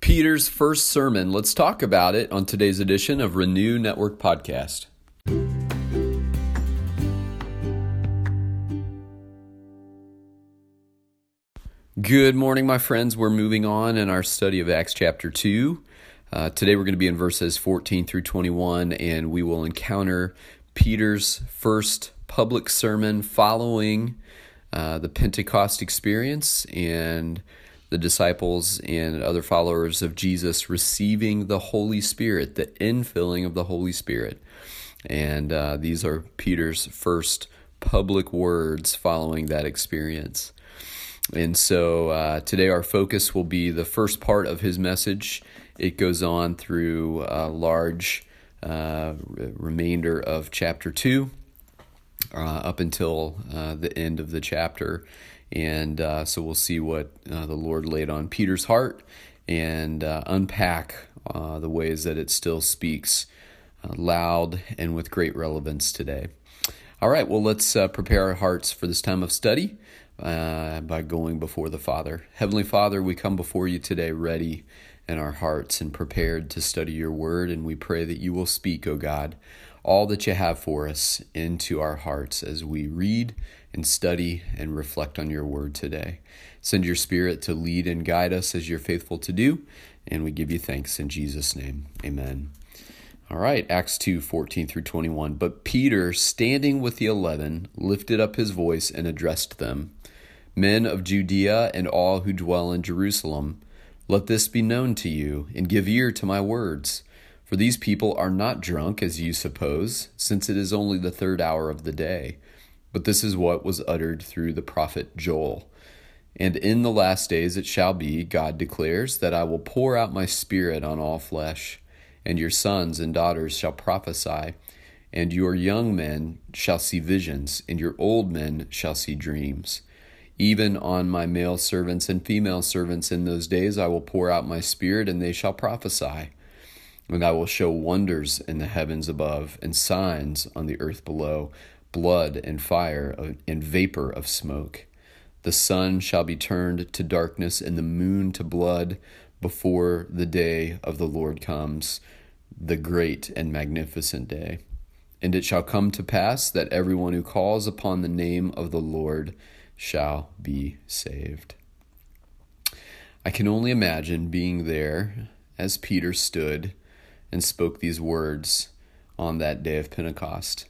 Peter's first sermon. Let's talk about it on today's edition of Renew Network Podcast. Good morning, my friends. We're moving on in our study of Acts chapter 2. Uh, today we're going to be in verses 14 through 21, and we will encounter Peter's first public sermon following uh, the Pentecost experience and the disciples and other followers of Jesus receiving the Holy Spirit, the infilling of the Holy Spirit. And uh, these are Peter's first public words following that experience. And so uh, today our focus will be the first part of his message. It goes on through a large uh, remainder of chapter 2 uh, up until uh, the end of the chapter. And uh, so we'll see what uh, the Lord laid on Peter's heart and uh, unpack uh, the ways that it still speaks uh, loud and with great relevance today. All right, well, let's uh, prepare our hearts for this time of study by going before the Father. Heavenly Father, we come before you today ready in our hearts and prepared to study your word, and we pray that you will speak, O God all that you have for us into our hearts as we read and study and reflect on your word today. Send your spirit to lead and guide us as you're faithful to do, and we give you thanks in Jesus' name. Amen. All right, Acts 2 14 through 21. But Peter, standing with the eleven, lifted up his voice and addressed them Men of Judea and all who dwell in Jerusalem, let this be known to you, and give ear to my words. For these people are not drunk, as you suppose, since it is only the third hour of the day. But this is what was uttered through the prophet Joel. And in the last days it shall be, God declares, that I will pour out my spirit on all flesh, and your sons and daughters shall prophesy, and your young men shall see visions, and your old men shall see dreams. Even on my male servants and female servants in those days I will pour out my spirit, and they shall prophesy. And I will show wonders in the heavens above and signs on the earth below blood and fire and vapor of smoke. The sun shall be turned to darkness and the moon to blood before the day of the Lord comes, the great and magnificent day. And it shall come to pass that everyone who calls upon the name of the Lord shall be saved. I can only imagine being there as Peter stood and spoke these words on that day of Pentecost.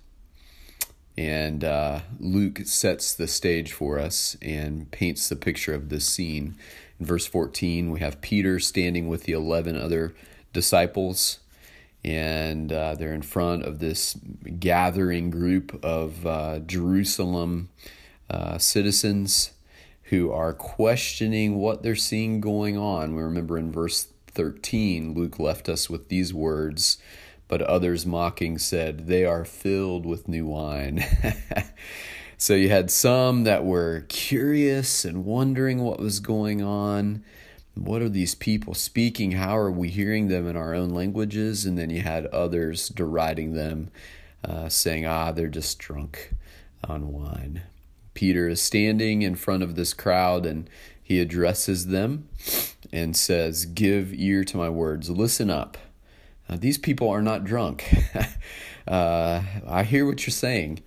And uh, Luke sets the stage for us and paints the picture of this scene. In verse 14, we have Peter standing with the 11 other disciples, and uh, they're in front of this gathering group of uh, Jerusalem uh, citizens who are questioning what they're seeing going on. We remember in verse 13, Luke left us with these words, but others mocking said, They are filled with new wine. so you had some that were curious and wondering what was going on. What are these people speaking? How are we hearing them in our own languages? And then you had others deriding them, uh, saying, Ah, they're just drunk on wine. Peter is standing in front of this crowd and he addresses them and says, Give ear to my words, listen up. Uh, these people are not drunk. uh, I hear what you're saying,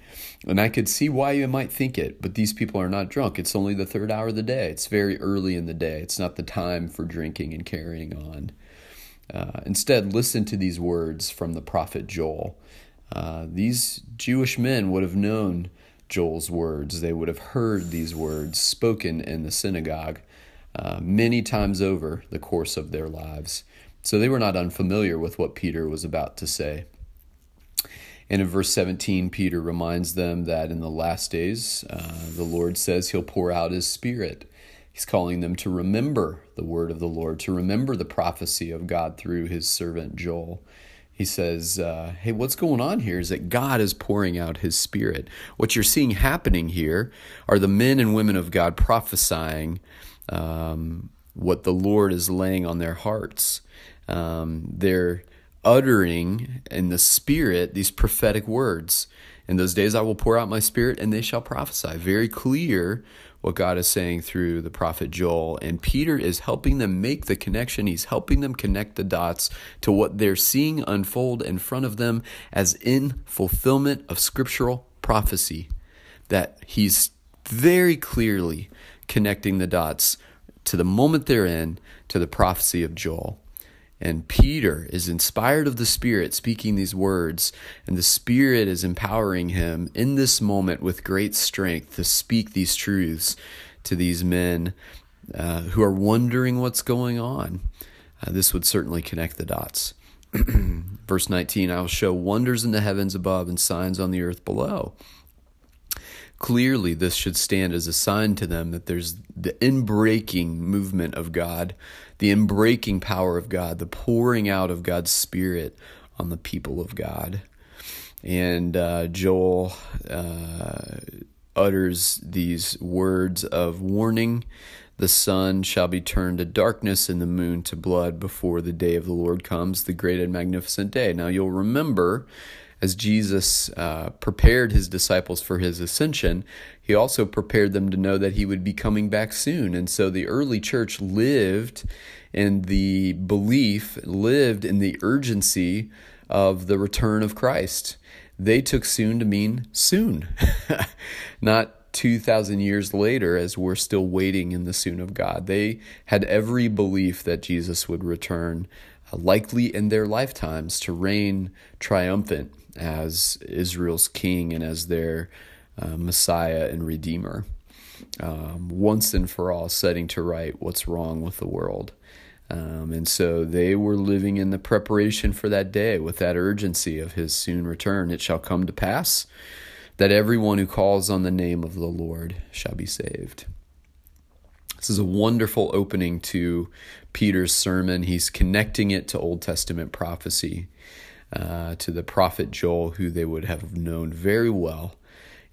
and I could see why you might think it, but these people are not drunk. It's only the third hour of the day. It's very early in the day. It's not the time for drinking and carrying on. Uh, instead, listen to these words from the prophet Joel. Uh, these Jewish men would have known Joel's words. They would have heard these words spoken in the synagogue uh, many times over the course of their lives. So they were not unfamiliar with what Peter was about to say. And in verse 17, Peter reminds them that in the last days, uh, the Lord says he'll pour out his spirit. He's calling them to remember the word of the Lord, to remember the prophecy of God through his servant Joel he says, uh, Hey, what's going on here is that God is pouring out his spirit. What you're seeing happening here are the men and women of God prophesying um, what the Lord is laying on their hearts. Um, they're uttering in the spirit these prophetic words. In those days I will pour out my spirit and they shall prophesy. Very clear what God is saying through the prophet Joel. And Peter is helping them make the connection. He's helping them connect the dots to what they're seeing unfold in front of them as in fulfillment of scriptural prophecy. That he's very clearly connecting the dots to the moment they're in to the prophecy of Joel. And Peter is inspired of the Spirit speaking these words, and the Spirit is empowering him in this moment with great strength to speak these truths to these men uh, who are wondering what's going on. Uh, this would certainly connect the dots. Verse 19 I will show wonders in the heavens above and signs on the earth below. Clearly, this should stand as a sign to them that there's the inbreaking movement of God, the inbreaking power of God, the pouring out of God's Spirit on the people of God. And uh, Joel uh, utters these words of warning the sun shall be turned to darkness and the moon to blood before the day of the Lord comes, the great and magnificent day. Now you'll remember as Jesus uh, prepared his disciples for his ascension, he also prepared them to know that he would be coming back soon. And so the early church lived in the belief, lived in the urgency of the return of Christ. They took soon to mean soon, not 2,000 years later as we're still waiting in the soon of God. They had every belief that Jesus would return, likely in their lifetimes, to reign triumphant as Israel's king and as their uh, Messiah and Redeemer, um, once and for all, setting to right what's wrong with the world. Um, and so they were living in the preparation for that day with that urgency of his soon return. It shall come to pass that everyone who calls on the name of the Lord shall be saved. This is a wonderful opening to Peter's sermon. He's connecting it to Old Testament prophecy uh, to the prophet Joel, who they would have known very well.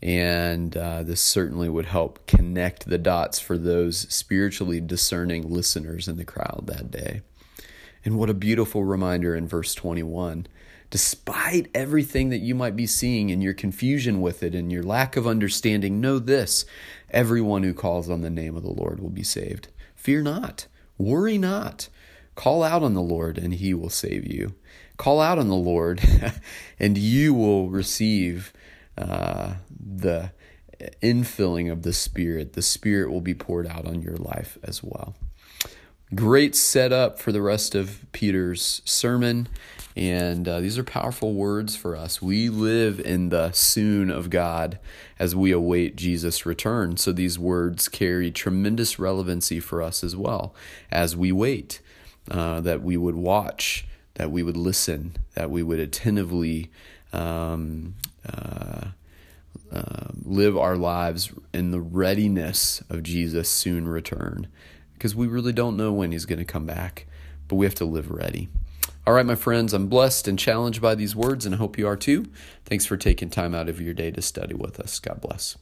And uh, this certainly would help connect the dots for those spiritually discerning listeners in the crowd that day. And what a beautiful reminder in verse 21. Despite everything that you might be seeing and your confusion with it and your lack of understanding, know this everyone who calls on the name of the Lord will be saved. Fear not, worry not. Call out on the Lord, and he will save you. Call out on the Lord, and you will receive uh, the infilling of the Spirit. The Spirit will be poured out on your life as well. Great setup for the rest of Peter's sermon. And uh, these are powerful words for us. We live in the soon of God as we await Jesus' return. So these words carry tremendous relevancy for us as well as we wait, uh, that we would watch that we would listen, that we would attentively um, uh, uh, live our lives in the readiness of Jesus' soon return. Because we really don't know when he's going to come back, but we have to live ready. All right, my friends, I'm blessed and challenged by these words, and I hope you are too. Thanks for taking time out of your day to study with us. God bless.